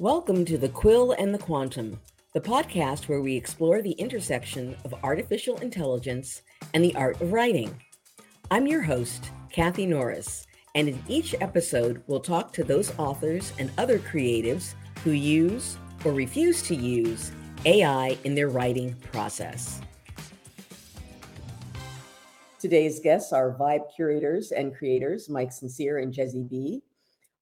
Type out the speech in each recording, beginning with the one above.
Welcome to The Quill and the Quantum, the podcast where we explore the intersection of artificial intelligence and the art of writing. I'm your host, Kathy Norris, and in each episode, we'll talk to those authors and other creatives who use or refuse to use AI in their writing process. Today's guests are Vibe curators and creators Mike Sincere and Jezzy B.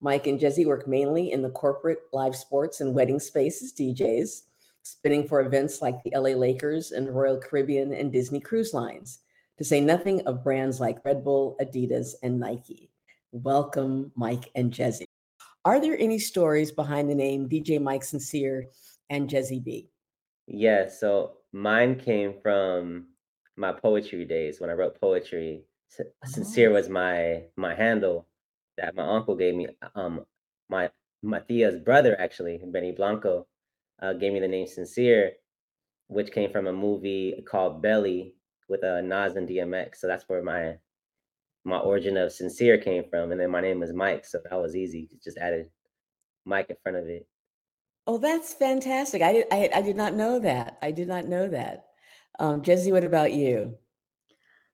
Mike and Jezzy work mainly in the corporate live sports and wedding spaces, DJs, spinning for events like the LA Lakers and Royal Caribbean and Disney Cruise Lines, to say nothing of brands like Red Bull, Adidas, and Nike. Welcome, Mike and Jezzy. Are there any stories behind the name DJ Mike Sincere and Jezzy B? Yeah, so mine came from my poetry days when I wrote poetry. Sincere oh. was my my handle that my uncle gave me. Um, my Matia's brother actually, Benny Blanco, uh, gave me the name Sincere, which came from a movie called Belly with uh, Nas and DMX. So that's where my my origin of Sincere came from, and then my name was Mike, so that was easy. Just added Mike in front of it. Oh, that's fantastic! I did I, I did not know that. I did not know that. Um, Jezzy, what about you?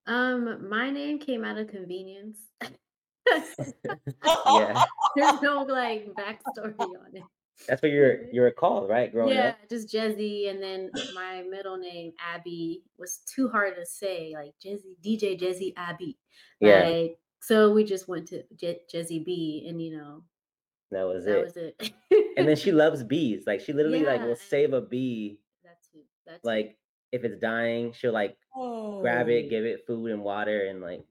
Um, my name came out of convenience. yeah. There's no like backstory on it. That's what you're you're called, right? Growing yeah, up. just Jezzy, and then my middle name Abby was too hard to say, like Jezzy, DJ Jezzy Abby. Yeah. Like, so we just went to Je- Jezzy B, and you know, that was it. that it. was it. and then she loves bees. Like she literally yeah. like will save a bee. That's who. That's like if it's dying, she'll like oh. grab it, oh. give it food and water, and like.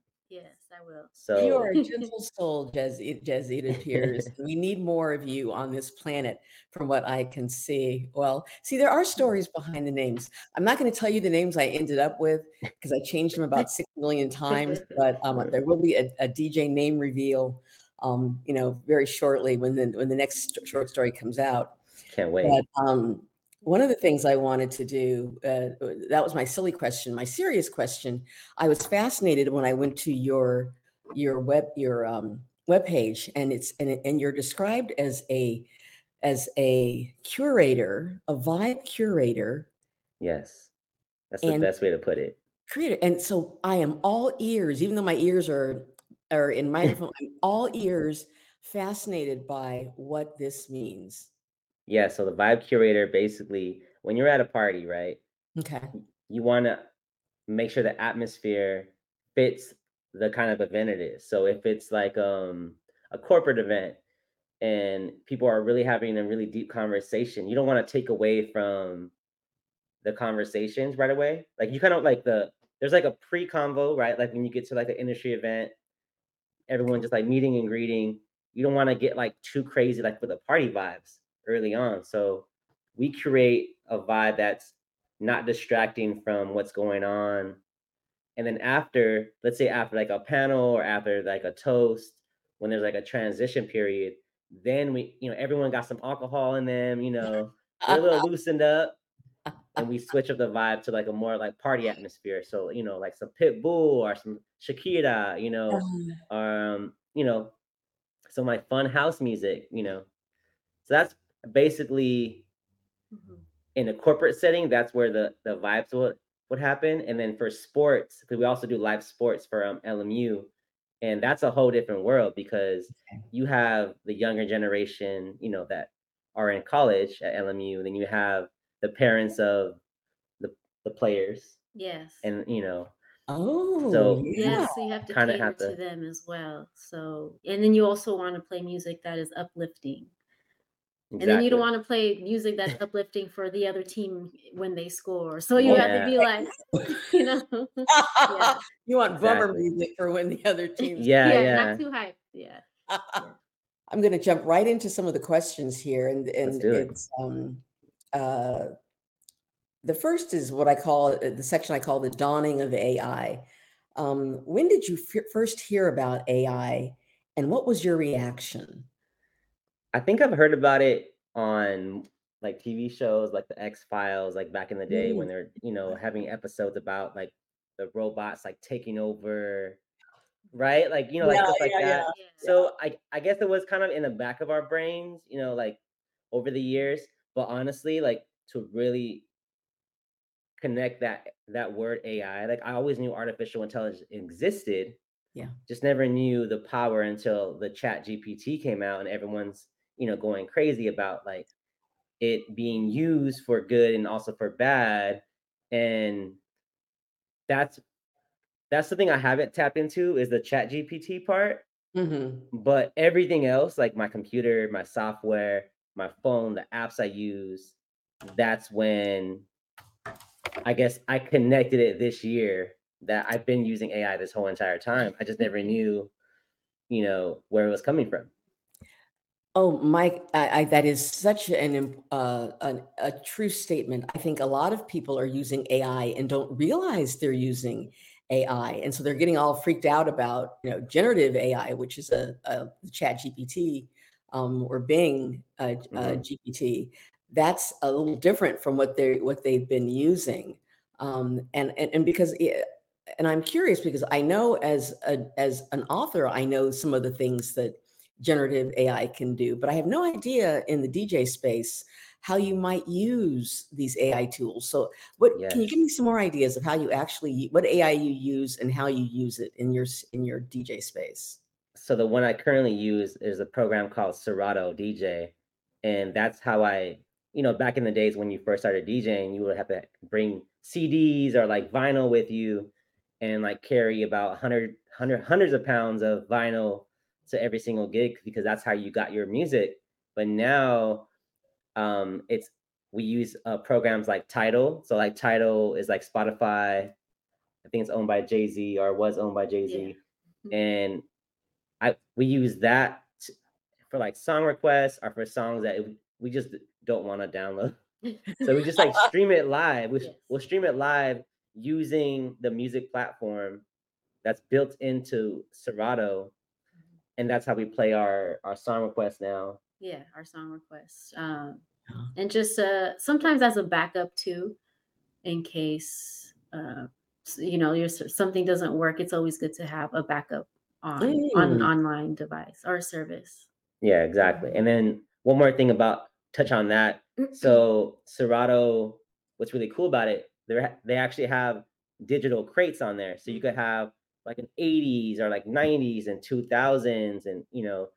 Yes, I will. So you are a gentle soul, Jezzy. Jezzy, it appears. we need more of you on this planet, from what I can see. Well, see, there are stories behind the names. I'm not going to tell you the names I ended up with because I changed them about six million times. But um, there will be a, a DJ name reveal, um, you know, very shortly when the when the next short story comes out. Can't wait. But, um, one of the things I wanted to do, uh, that was my silly question. My serious question, I was fascinated when I went to your your web your um, web page, and it's and, and you're described as a as a curator, a vibe curator. Yes, that's the best way to put it. Creator, and so I am all ears, even though my ears are are in microphone. I'm all ears, fascinated by what this means. Yeah, so the vibe curator basically, when you're at a party, right? Okay. You want to make sure the atmosphere fits the kind of event it is. So if it's like um a corporate event and people are really having a really deep conversation, you don't want to take away from the conversations right away. Like you kind of like the there's like a pre-convo, right? Like when you get to like an industry event, everyone just like meeting and greeting. You don't want to get like too crazy like with the party vibes early on. So we create a vibe that's not distracting from what's going on. And then after, let's say after like a panel or after like a toast, when there's like a transition period, then we, you know, everyone got some alcohol in them, you know, they're a little loosened up. And we switch up the vibe to like a more like party atmosphere. So, you know, like some Pitbull or some Shakira, you know, uh-huh. um, you know, some like fun house music, you know. So that's basically mm-hmm. in a corporate setting, that's where the the vibes would would happen. And then for sports, because we also do live sports for um, LMU, and that's a whole different world because you have the younger generation, you know, that are in college at LMU, and then you have the parents of the the players. Yes. And you know, Oh, so yeah, so you have to cater have to, to them as well. So, and then you also want to play music that is uplifting. Exactly. And then you don't want to play music that's uplifting for the other team when they score. So you yeah. have to be like, you know, yeah. you want bummer exactly. music for when the other team. Yeah, yeah, yeah, not too hype. Yeah. I'm going to jump right into some of the questions here, and and it's it. um, uh, the first is what I call uh, the section I call the dawning of AI. Um, when did you f- first hear about AI, and what was your reaction? I think I've heard about it on like TV shows like the X Files, like back in the day when mm. they're, you know, having episodes about like the robots like taking over, right? Like, you know, like Yeah, stuff like yeah, that. yeah. So I I guess it was kind of in the back of our brains, you know, like over the years. But honestly, like to really connect that that word AI, like I always knew artificial intelligence existed. Yeah. Just never knew the power until the chat GPT came out and everyone's, you know, going crazy about like it being used for good and also for bad. And that's that's the thing I haven't tapped into is the chat GPT part. Mm-hmm. But everything else, like my computer, my software, my phone, the apps I use, that's when I guess I connected it this year that I've been using AI this whole entire time. I just never knew, you know, where it was coming from. Oh, Mike, I, I, that is such an, uh, an a true statement. I think a lot of people are using AI and don't realize they're using AI, and so they're getting all freaked out about you know generative AI, which is a, a Chat GPT um, or Bing uh, uh mm-hmm. uh, GPT. That's a little different from what they what they've been using, um, and, and and because it, and I'm curious because I know as a as an author, I know some of the things that generative AI can do, but I have no idea in the DJ space how you might use these AI tools. So, what yes. can you give me some more ideas of how you actually what AI you use and how you use it in your in your DJ space? So the one I currently use is a program called Serato DJ, and that's how I, you know, back in the days when you first started DJing, you would have to bring CDs or like vinyl with you, and like carry about 100, 100 hundreds of pounds of vinyl to every single gig because that's how you got your music. But now um, it's we use uh, programs like Tidal. So like Tidal is like Spotify. I think it's owned by Jay Z or was owned by Jay Z, yeah. Mm-hmm. and I we use that to, for like song requests or for songs that we just don't want to download. so we just like stream it live. We, yes. We'll stream it live using the music platform that's built into Serato and that's how we play our our song requests now. Yeah, our song requests, um, and just uh, sometimes as a backup too, in case uh, you know your something doesn't work. It's always good to have a backup on mm. on an online device or service. Yeah, exactly. And then one more thing about touch on that. So Serato, what's really cool about it, they they actually have digital crates on there, so you could have like an 80s or like 90s and 2000s and you know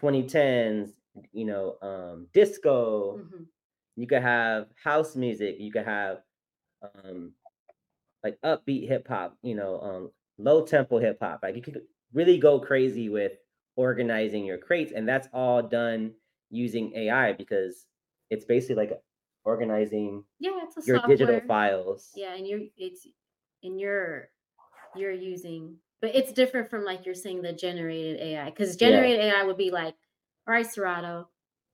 2010s you know um disco mm-hmm. you could have house music you could have um like upbeat hip hop you know um low tempo hip hop like you could really go crazy with organizing your crates and that's all done using ai because it's basically like organizing yeah it's your software. digital files yeah and you're it's in your you're using but it's different from like you're saying the generated AI because generated yeah. AI would be like, all right, Serato,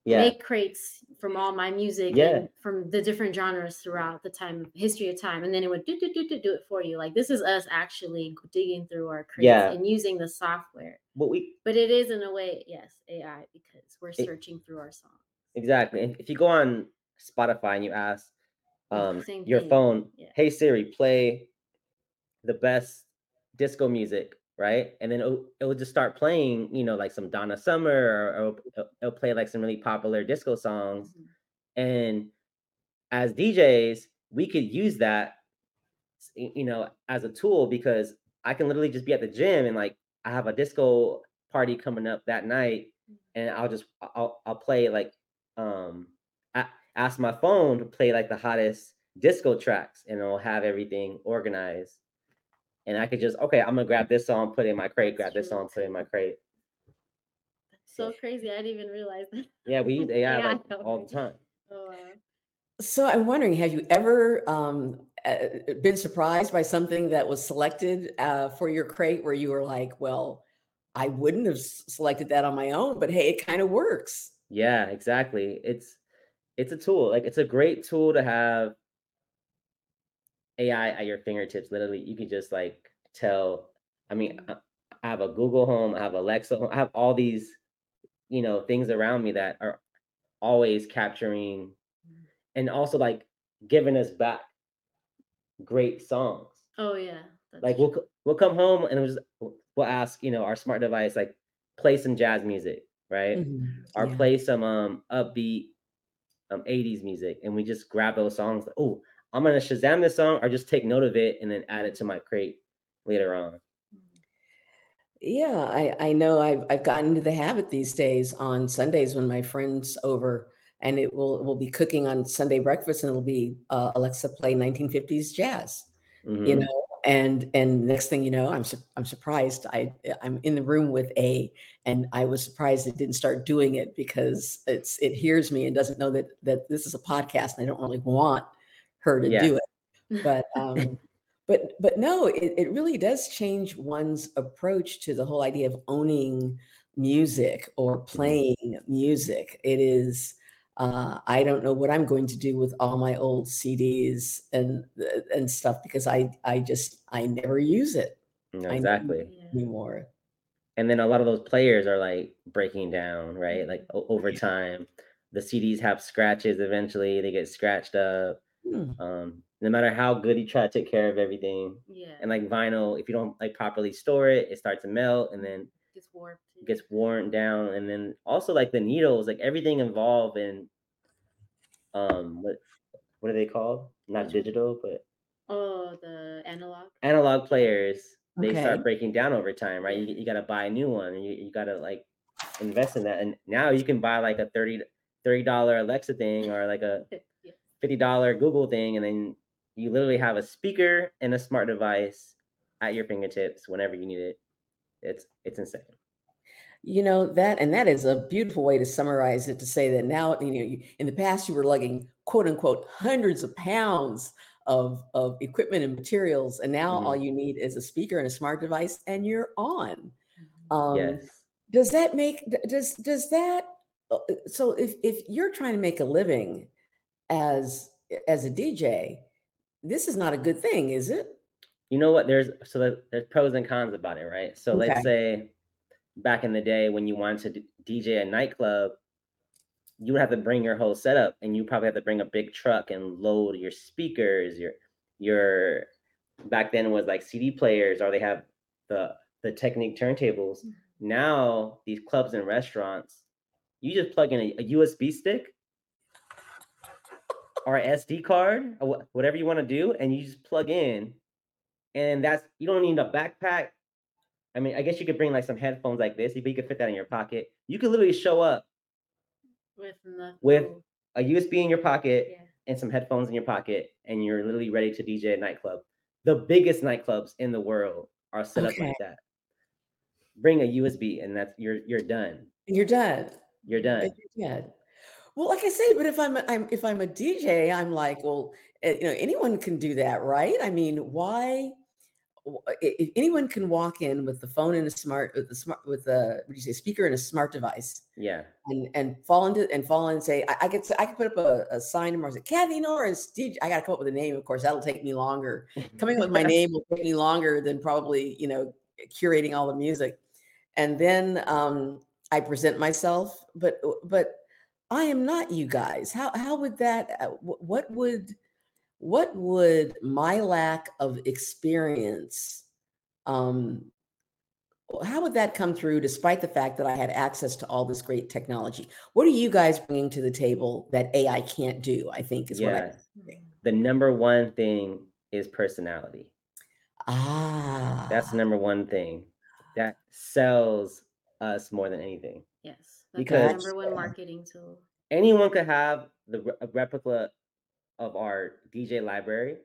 yeah. make crates from all my music yeah. from the different genres throughout the time history of time, and then it would do do do do do it for you. Like this is us actually digging through our crates yeah. and using the software. But we, but it is in a way, yes, AI because we're it, searching through our songs. Exactly. If you go on Spotify and you ask um, your phone, yeah. "Hey Siri, play the best disco music, right? And then it'll, it'll just start playing, you know, like some Donna Summer, or, or it'll, it'll play like some really popular disco songs. Mm-hmm. And as DJs, we could use that, you know, as a tool because I can literally just be at the gym and like I have a disco party coming up that night, mm-hmm. and I'll just I'll I'll play like um I ask my phone to play like the hottest disco tracks, and it'll have everything organized and I could just okay, I'm gonna grab this song, put it in my crate, grab this song, put it in my crate. so crazy! I didn't even realize that. Yeah, we use AI like all the time. Oh, wow. So I'm wondering, have you ever um, uh, been surprised by something that was selected uh, for your crate where you were like, well, I wouldn't have selected that on my own, but hey, it kind of works. Yeah, exactly. It's it's a tool. Like it's a great tool to have AI at your fingertips. Literally, you can just like tell. I mean, mm-hmm. I have a Google Home, I have Alexa, I have all these, you know, things around me that are always capturing mm-hmm. and also like giving us back great songs. Oh yeah. Like we'll we'll come home and we'll, just, we'll ask, you know, our smart device like play some jazz music, right? Mm-hmm. Or yeah. play some um upbeat um, 80s music and we just grab those songs. like, Oh, I'm gonna Shazam this song or just take note of it and then add it to my crate later on. Yeah, I, I know I've I've gotten into the habit these days on Sundays when my friends over and it will will be cooking on Sunday breakfast and it'll be uh, Alexa play 1950s jazz. Mm-hmm. You know, and and next thing you know i'm su- i'm surprised i i'm in the room with a and i was surprised it didn't start doing it because it's it hears me and doesn't know that that this is a podcast and i don't really want her to yeah. do it but um but but no it, it really does change one's approach to the whole idea of owning music or mm-hmm. playing music it is uh, I don't know what I'm going to do with all my old CDs and uh, and stuff because I I just I never use it. No, exactly anymore. And then a lot of those players are like breaking down, right? Like over time, the CDs have scratches. Eventually, they get scratched up. Hmm. Um, no matter how good you try to take care of everything, yeah. And like vinyl, if you don't like properly store it, it starts to melt, and then gets warped gets worn down and then also like the needles like everything involved in um what what are they called not digital but oh the analog analog players they okay. start breaking down over time right you, you got to buy a new one and you, you got to like invest in that and now you can buy like a 30 30 dollar alexa thing or like a 50 dollar google thing and then you literally have a speaker and a smart device at your fingertips whenever you need it it's it's insane you know that and that is a beautiful way to summarize it to say that now you know in the past you were lugging quote unquote hundreds of pounds of of equipment and materials and now mm-hmm. all you need is a speaker and a smart device and you're on mm-hmm. um yes. does that make does does that uh, so if if you're trying to make a living as as a dj this is not a good thing is it you know what there's so there's pros and cons about it right so okay. let's say back in the day when you wanted to DJ a nightclub, you would have to bring your whole setup and you probably have to bring a big truck and load your speakers, your your back then was like CD players or they have the the Technics turntables. Mm-hmm. Now these clubs and restaurants, you just plug in a, a USB stick or SD card or whatever you want to do, and you just plug in, and that's you don't need a backpack. I mean, I guess you could bring like some headphones like this, but you could fit that in your pocket. You could literally show up with with a USB in your pocket yeah. and some headphones in your pocket, and you're literally ready to DJ a nightclub. The biggest nightclubs in the world are set okay. up like that. Bring a USB, and that's you're you're done. You're done. You're done. You're done. Well, like I say, but if I'm, a, I'm if I'm a DJ, I'm like, well, eh, you know, anyone can do that, right? I mean, why? if anyone can walk in with the phone and a smart with the smart with a what do you say speaker and a smart device yeah and and fall into and fall in and say i, I could i could put up a, a sign tomorrow say kathy norris DJ. i gotta come up with a name of course that'll take me longer coming up with my name will take me longer than probably you know curating all the music and then um i present myself but but i am not you guys. How how would that uh, what would what would my lack of experience um, how would that come through despite the fact that i had access to all this great technology? What are you guys bringing to the table that ai can't do i think is yeah. what i the number one thing is personality. Ah. that's the number one thing that sells us more than anything. Yes because number one marketing tool anyone could have the replica of our DJ library,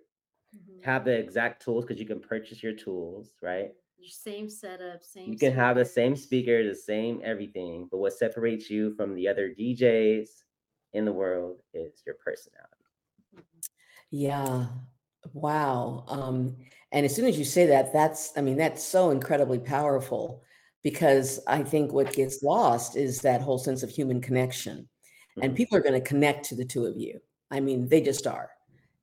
mm-hmm. have the exact tools because you can purchase your tools, right? Your same setup, same. You can have the same speaker, the same everything, but what separates you from the other DJs in the world is your personality. Mm-hmm. Yeah. Wow. Um, and as soon as you say that, that's, I mean, that's so incredibly powerful because I think what gets lost is that whole sense of human connection. Mm-hmm. And people are going to connect to the two of you. I mean, they just are.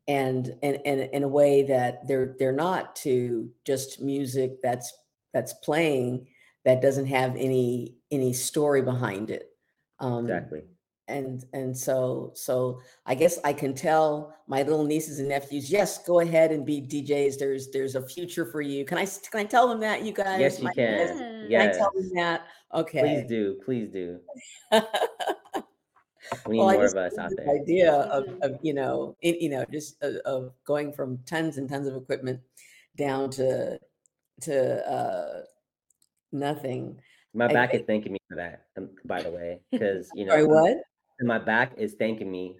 And, and and in a way that they're they're not to just music that's that's playing that doesn't have any any story behind it. Um, exactly. And and so so I guess I can tell my little nieces and nephews, yes, go ahead and be DJs. There's there's a future for you. Can I can I tell them that you guys? Yes, you can. Yes. Can I tell them that? Okay. Please do. Please do. We need well, more of us out there. Idea of, of you know, it, you know, just of, of, going from tons and tons of equipment down to to uh, nothing. My back I, is thanking me for that, um, by the way, because you know, sorry, what? My back is thanking me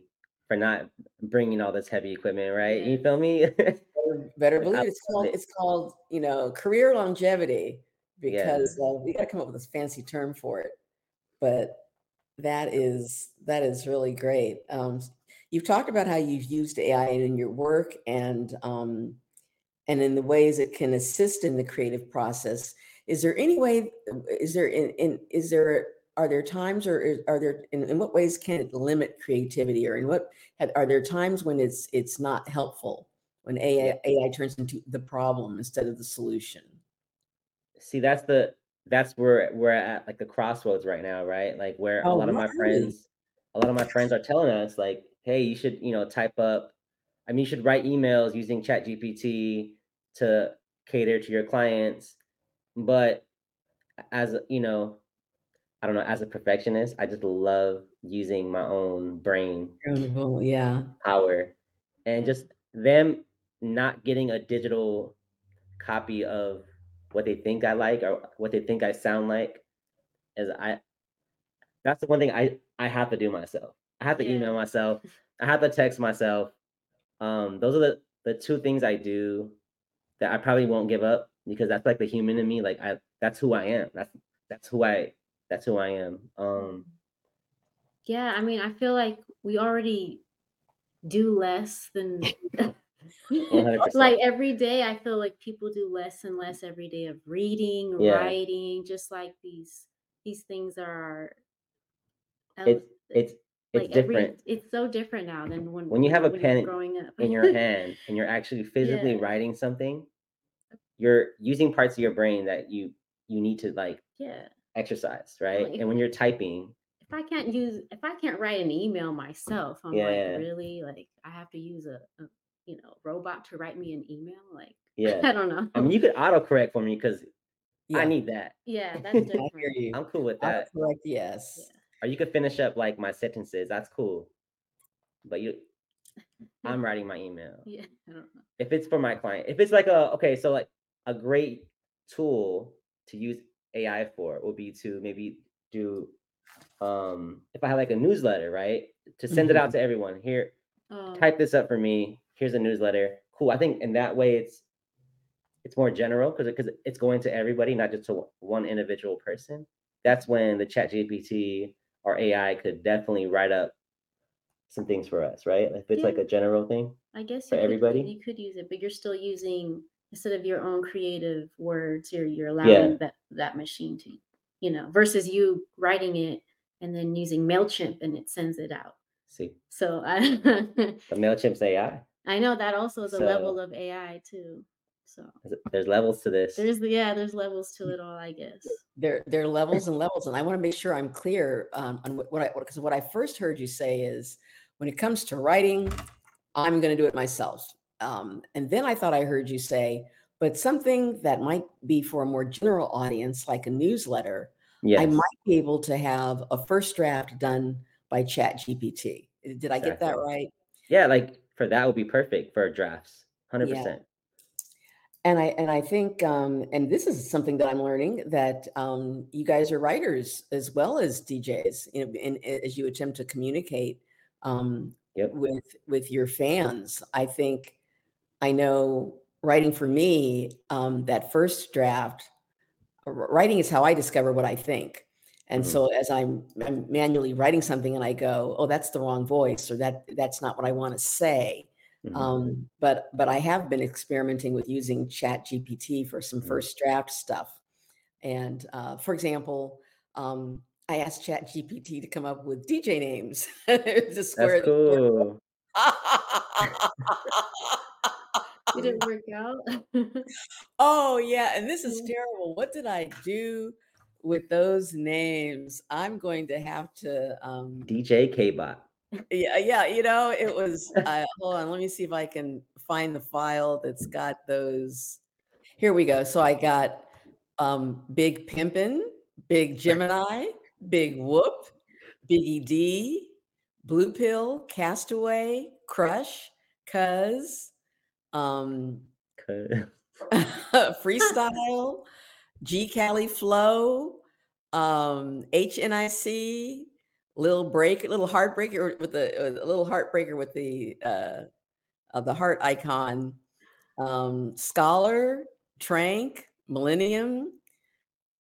for not bringing all this heavy equipment, right? You feel me? Better believe it's called it's called you know career longevity because yeah. uh, we got to come up with this fancy term for it. But that is that is really great. Um, you've talked about how you've used AI in your work and um, and in the ways it can assist in the creative process. Is there any way? Is there in, in is there are there times or are there in, in what ways can it limit creativity or in what are there times when it's it's not helpful when AI, AI turns into the problem instead of the solution? See, that's the that's where we're at like the crossroads right now, right? Like where oh, a lot of my friends, a lot of my friends are telling us, like, hey, you should, you know, type up. I mean, you should write emails using Chat GPT to cater to your clients. But as you know, I don't know, as a perfectionist, I just love using my own brain yeah power and just them not getting a digital copy of what they think I like or what they think I sound like is I that's the one thing I I have to do myself. I have to yeah. email myself. I have to text myself. Um, those are the the two things I do that I probably won't give up because that's like the human in me. Like I that's who I am. That's that's who I that's who I am. Um yeah, I mean, I feel like we already do less than like every day i feel like people do less and less every day of reading yeah. writing just like these these things are it's it's it's like different every, it's so different now than when when you have a pen growing up in your hand and you're actually physically yeah. writing something you're using parts of your brain that you you need to like yeah exercise right like and when you're typing if I can't use if I can't write an email myself, I'm yeah. like, really? Like I have to use a, a, you know, robot to write me an email? Like, yeah, I don't know. I mean, you could autocorrect for me because yeah. I need that. Yeah, that's different. I'm cool with that. Autocorrect, yes. Yeah. Or you could finish up like my sentences. That's cool. But you, I'm writing my email. Yeah, I don't know. If it's for my client, if it's like a okay, so like a great tool to use AI for would be to maybe do um if I have like a newsletter, right? To send mm-hmm. it out to everyone. Here, oh. type this up for me here's a newsletter. Cool. I think in that way it's it's more general because because it's going to everybody, not just to one individual person. That's when the Chat GPT or AI could definitely write up some things for us, right? If it's yeah. like a general thing. I guess for you everybody, you could use it, but you're still using instead of your own creative words, you're you're allowing yeah. that that machine to, you know, versus you writing it and then using Mailchimp and it sends it out. See. So I the Mailchimp's AI. I know that also is a level of AI too. So there's levels to this. There's yeah, there's levels to it all, I guess. There there are levels and levels, and I want to make sure I'm clear um, on what, what I because what I first heard you say is when it comes to writing, I'm going to do it myself. Um, and then I thought I heard you say, but something that might be for a more general audience, like a newsletter, yes. I might be able to have a first draft done by Chat GPT. Did I exactly. get that right? Yeah, like for that would be perfect for drafts 100% yeah. and i and i think um and this is something that i'm learning that um you guys are writers as well as djs you know in, as you attempt to communicate um yep. with with your fans i think i know writing for me um that first draft writing is how i discover what i think and mm-hmm. so as I'm, I'm, manually writing something and I go, oh, that's the wrong voice, or that that's not what I want to say. Mm-hmm. Um, but but I have been experimenting with using Chat GPT for some mm-hmm. first draft stuff. And uh, for example, um, I asked Chat GPT to come up with DJ names to square. That's cool. Did it work out? oh yeah, and this is terrible. What did I do? with those names, I'm going to have to um DJ K-bot. Yeah, yeah, you know, it was uh, hold on, let me see if I can find the file that's got those. Here we go. So I got um Big Pimpin, Big Gemini, Big Whoop, Biggie D, Blue Pill, Castaway, Crush, Cuz, um, Freestyle, G Cali Flow, um, HNIC, little break, little heartbreaker with the a little heartbreaker with the uh, uh the heart icon, um, Scholar, Trank, Millennium,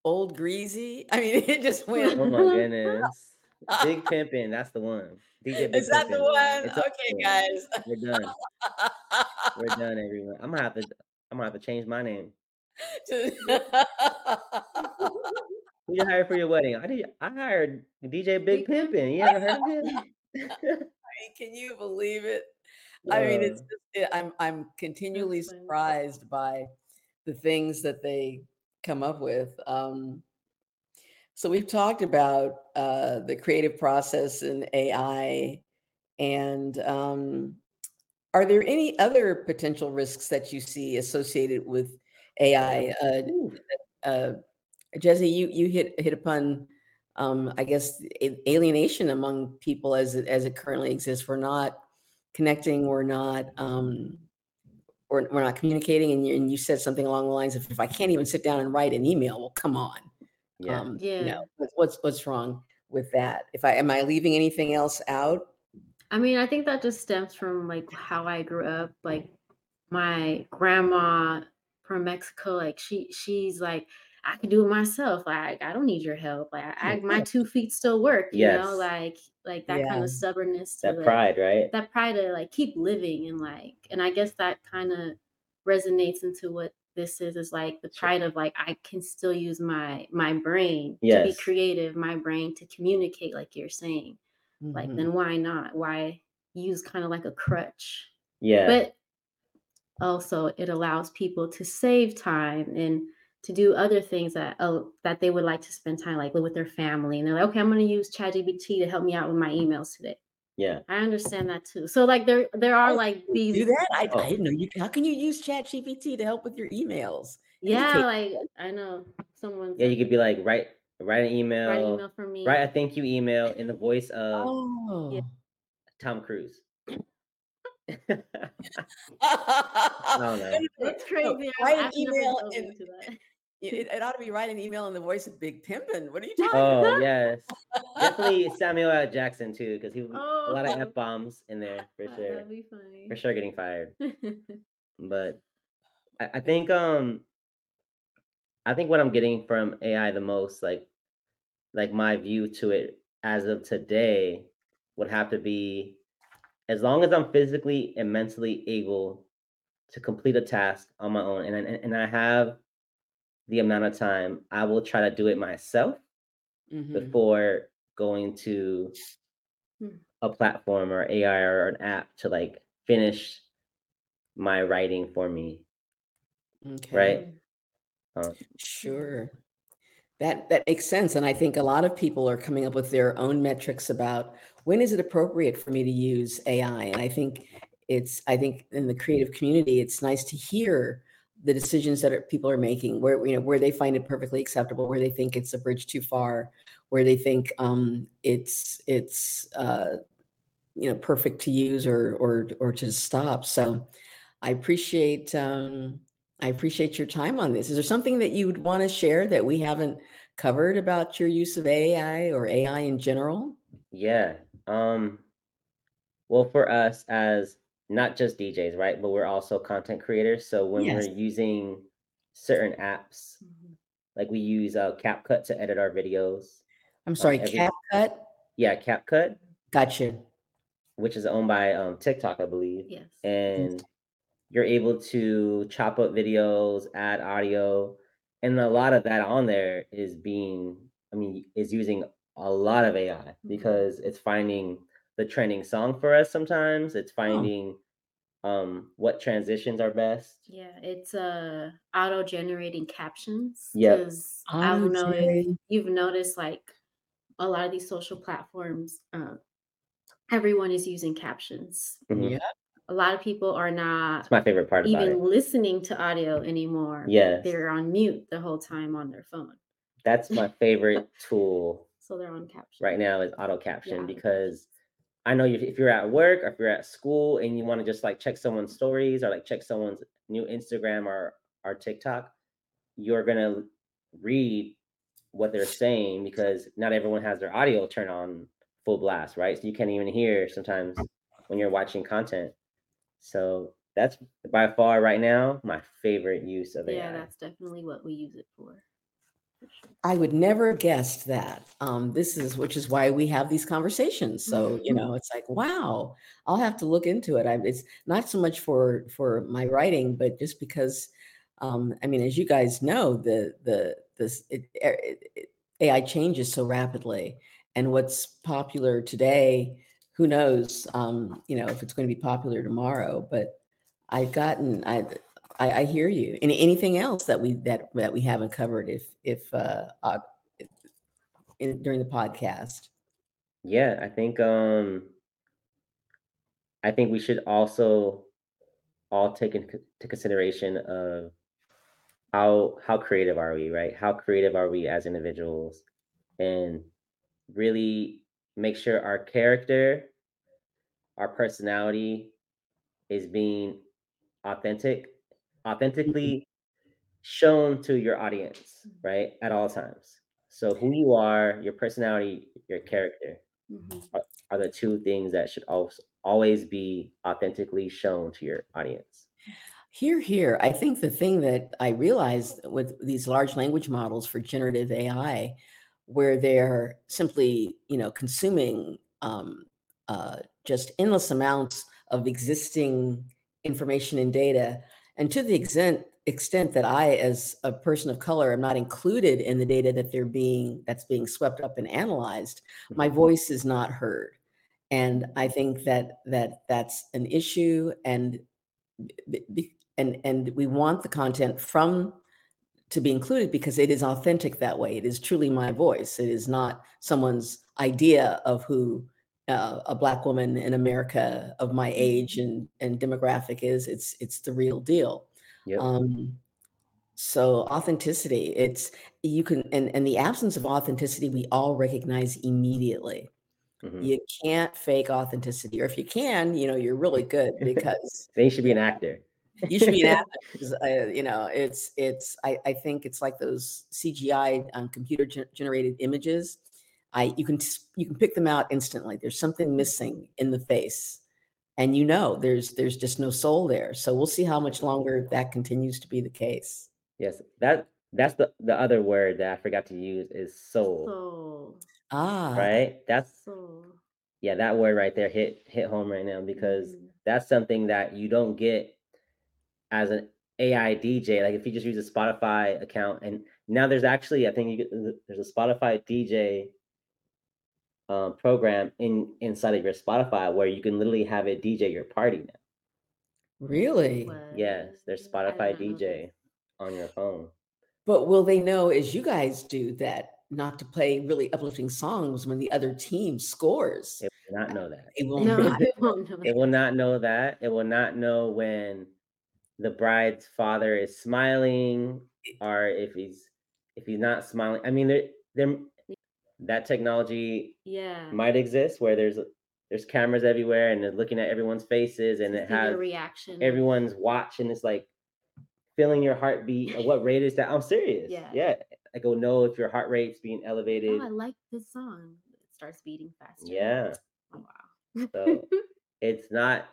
Old Greasy. I mean, it just went. Oh my goodness. Big Pimpin', that's the one. DJ Big Is that Pimpin'. the one? It's okay, guys. We're done. We're done, everyone. I'm gonna have to. I'm gonna have to change my name. Who you hired for your wedding? I did. I hired DJ Big Pimpin'. You ever heard of him? Can you believe it? I mean, it's just, it, I'm I'm continually surprised by the things that they come up with. Um, so we've talked about uh, the creative process and AI, and um, are there any other potential risks that you see associated with AI? Uh, uh, Jezzy, you you hit hit upon, um, I guess, alienation among people as it, as it currently exists. We're not connecting. We're not. Um, we're, we're not communicating and you, and you said something along the lines of if i can't even sit down and write an email well come on yeah um, yeah you know, what's what's wrong with that if i am i leaving anything else out i mean i think that just stems from like how i grew up like my grandma from mexico like she she's like I can do it myself. Like I don't need your help. Like I, my two feet still work. You yes. know, like like that yeah. kind of stubbornness. that like, pride, right? That pride to like keep living and like, and I guess that kind of resonates into what this is. Is like the pride of like I can still use my my brain yes. to be creative, my brain to communicate, like you're saying. Mm-hmm. Like then why not? Why use kind of like a crutch? Yeah. But also it allows people to save time and to do other things that oh that they would like to spend time like with their family and they're like okay i'm going to use ChatGPT to help me out with my emails today yeah i understand that too so like there there are oh, like these do that I, oh. I didn't know you how can you use ChatGPT to help with your emails yeah like i know someone yeah you could be like write write an email write, email for me. write a thank you email in the voice of oh. yeah. tom cruise don't know. It's crazy. Write an email in, it, it, ought to be writing an email in the voice of Big Pimpin. What are you talking oh, about? Oh yes, definitely Samuel L. Jackson too, because he oh. a lot of f bombs in there for sure. That'd be funny. For sure, getting fired. but I, I think um, I think what I'm getting from AI the most, like, like my view to it as of today, would have to be as long as I'm physically and mentally able to complete a task on my own, and and, and I have the amount of time, I will try to do it myself mm-hmm. before going to hmm. a platform or AI or an app to like finish my writing for me. Okay. Right. Um, sure. That that makes sense, and I think a lot of people are coming up with their own metrics about when is it appropriate for me to use AI. And I think it's I think in the creative community, it's nice to hear the decisions that are, people are making, where you know where they find it perfectly acceptable, where they think it's a bridge too far, where they think um, it's it's uh, you know perfect to use or or or to stop. So I appreciate um, I appreciate your time on this. Is there something that you would want to share that we haven't covered about your use of AI or AI in general? Yeah. Um well for us as not just DJs, right? But we're also content creators. So when yes. we're using certain apps, mm-hmm. like we use uh, CapCut to edit our videos. I'm uh, sorry, every, CapCut? Yeah, CapCut. Gotcha. Which is owned by um, TikTok, I believe. Yes. And you're able to chop up videos, add audio, and a lot of that on there is being, I mean, is using a lot of AI mm-hmm. because it's finding the trending song for us sometimes. It's oh. finding oh. um what transitions are best. Yeah, it's uh auto generating captions. Yeah. I don't know if you've noticed like a lot of these social platforms, um, everyone is using captions. Mm-hmm. Yeah. A lot of people are not It's my favorite part even it. listening to audio anymore. Yes. They're on mute the whole time on their phone. That's my favorite tool so they're on caption. Right now is auto caption yeah. because I know if you're at work or if you're at school and you want to just like check someone's stories or like check someone's new Instagram or or TikTok, you're gonna read what they're saying because not everyone has their audio turned on full blast, right? So you can't even hear sometimes when you're watching content. So that's by far right now my favorite use of it. Yeah, that's definitely what we use it for. I would never have guessed that. Um, this is which is why we have these conversations. So you mm-hmm. know, it's like, wow, I'll have to look into it. I, it's not so much for for my writing, but just because, um, I mean, as you guys know, the the this it, it, it, AI changes so rapidly, and what's popular today, who knows? Um, you know, if it's going to be popular tomorrow. But I've gotten I I, I hear you. And anything else that we that that we haven't covered, if if uh, in, during the podcast. Yeah, I think um I think we should also all take into consideration of how how creative are we, right? How creative are we as individuals, and really make sure our character, our personality, is being authentic authentically shown to your audience, right? At all times. So who you are, your personality, your character mm-hmm. are, are, the two things that should always always be authentically shown to your audience. Here, here. I think the thing that I realized with these large language models for generative AI, where they're simply, you know, consuming um, uh, just endless amounts of existing information and data and to the extent extent that I, as a person of color, am not included in the data that they're being that's being swept up and analyzed, my mm-hmm. voice is not heard. And I think that that that's an issue, and and and we want the content from to be included because it is authentic that way. It is truly my voice. It is not someone's idea of who uh, a black woman in America of my age mm-hmm. and and demographic is. It's it's the real deal. Yep. Um, so authenticity, it's you can and and the absence of authenticity, we all recognize immediately. Mm-hmm. You can't fake authenticity, or if you can, you know, you're really good because then you should be an actor. you should be an actor. Uh, you know, it's it's. I, I think it's like those CGI um, computer gen- generated images I you can you can pick them out instantly. There's something missing in the face, and you know there's there's just no soul there. So we'll see how much longer that continues to be the case. Yes, that that's the the other word that I forgot to use is soul. Soul. Ah. Right. That's soul. Yeah, that word right there hit hit home right now because mm-hmm. that's something that you don't get as an AI DJ. Like if you just use a Spotify account, and now there's actually I think you there's a Spotify DJ um, program in inside of your Spotify where you can literally have it DJ your party now. Really? Yes, there's Spotify DJ on your phone. But will they know, as you guys do, that not to play really uplifting songs when the other team scores? It will not know that. It will no, not. It, won't know it will not know that. It will not know when the bride's father is smiling or if he's if he's not smiling. I mean, there there that technology yeah. might exist where there's there's cameras everywhere and they're looking at everyone's faces and it has reaction. everyone's watching it's like feeling your heartbeat what rate is that? I'm serious. Yeah. Yeah. I go know if your heart rate's being elevated oh, i like this song. It starts beating faster. Yeah. Oh, wow. so it's not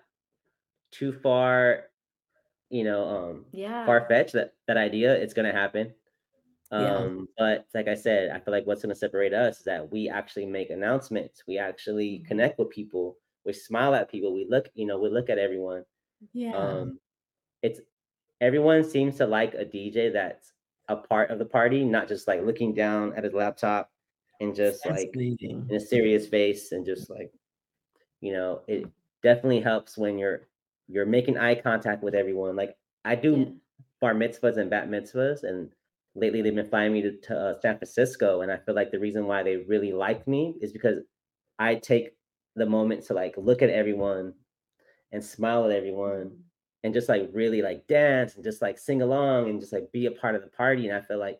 too far you know um yeah. far-fetched that that idea it's gonna happen yeah. Um, but like I said, I feel like what's going to separate us is that we actually make announcements. We actually mm-hmm. connect with people. We smile at people. We look, you know, we look at everyone. Yeah. Um, it's everyone seems to like a DJ that's a part of the party, not just like looking down at his laptop and just that's like amazing. in a serious face and just like, you know, it definitely helps when you're you're making eye contact with everyone. Like I do yeah. bar mitzvahs and bat mitzvahs and lately they've been flying me to, to uh, San Francisco, and I feel like the reason why they really like me is because I take the moment to like look at everyone and smile at everyone mm-hmm. and just like really like dance and just like sing along and just like be a part of the party. And I feel like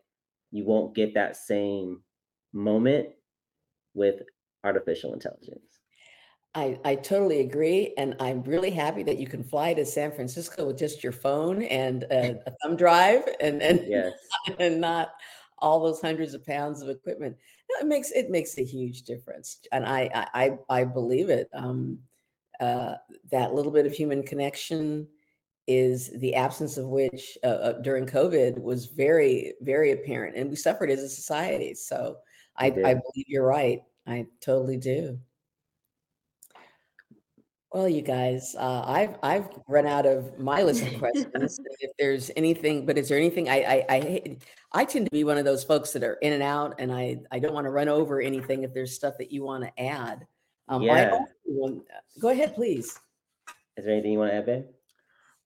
you won't get that same moment with artificial intelligence. I, I totally agree. And I'm really happy that you can fly to San Francisco with just your phone and a, a thumb drive and, and, yes. and not all those hundreds of pounds of equipment. it makes it makes a huge difference. And I I I believe it. Um, uh, that little bit of human connection is the absence of which uh, uh, during COVID was very, very apparent, and we suffered as a society. So I, I believe you're right. I totally do. Well, you guys, uh, I've I've run out of my list of questions. if there's anything, but is there anything I I I, I tend to be one of those folks that are in and out, and I I don't want to run over anything. If there's stuff that you want to add, um, yeah. go ahead, please. Is there anything you want to add, Ben?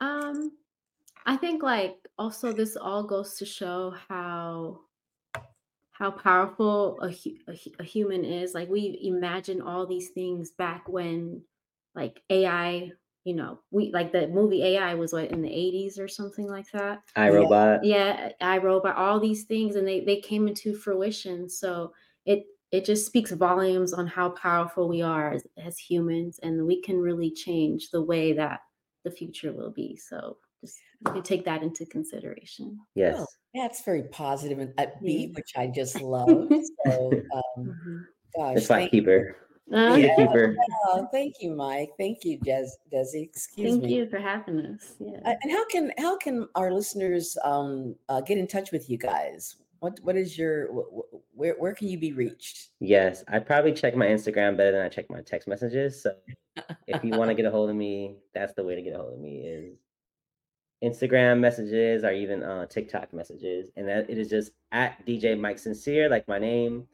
Um, I think like also this all goes to show how how powerful a, a, a human is. Like we imagine all these things back when like AI, you know, we like the movie AI was what in the 80s or something like that. I Robot. Yeah, I Robot, all these things and they they came into fruition. So it it just speaks volumes on how powerful we are as, as humans and we can really change the way that the future will be. So just you take that into consideration. Yes. Oh, that's very positive and upbeat, yeah. which I just love. so um, mm-hmm. gosh. It's like keeper. Uh, yeah. keeper. Oh, thank you, Mike. Thank you, Des- Desi. Excuse me. thank me. you for having us. Yeah. Uh, and how can how can our listeners um, uh, get in touch with you guys? What what is your where where can you be reached? Yes, I probably check my Instagram better than I check my text messages. So if you want to get a hold of me, that's the way to get a hold of me is Instagram messages or even uh, TikTok messages, and that it is just at DJ Mike Sincere, like my name,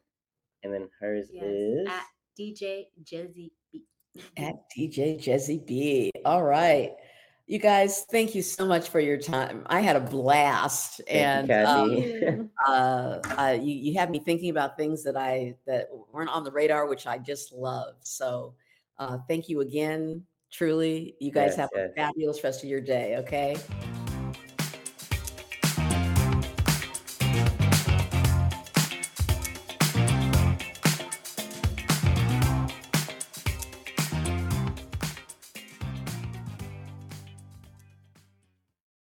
and then hers yes, is at DJ Jezzy B. at DJ Jezzy B. All right. You guys, thank you so much for your time. I had a blast, thank and you, um, uh, uh, you, you had me thinking about things that I that weren't on the radar, which I just love. So, uh, thank you again. Truly, you guys yes, have yes. a fabulous rest of your day. Okay.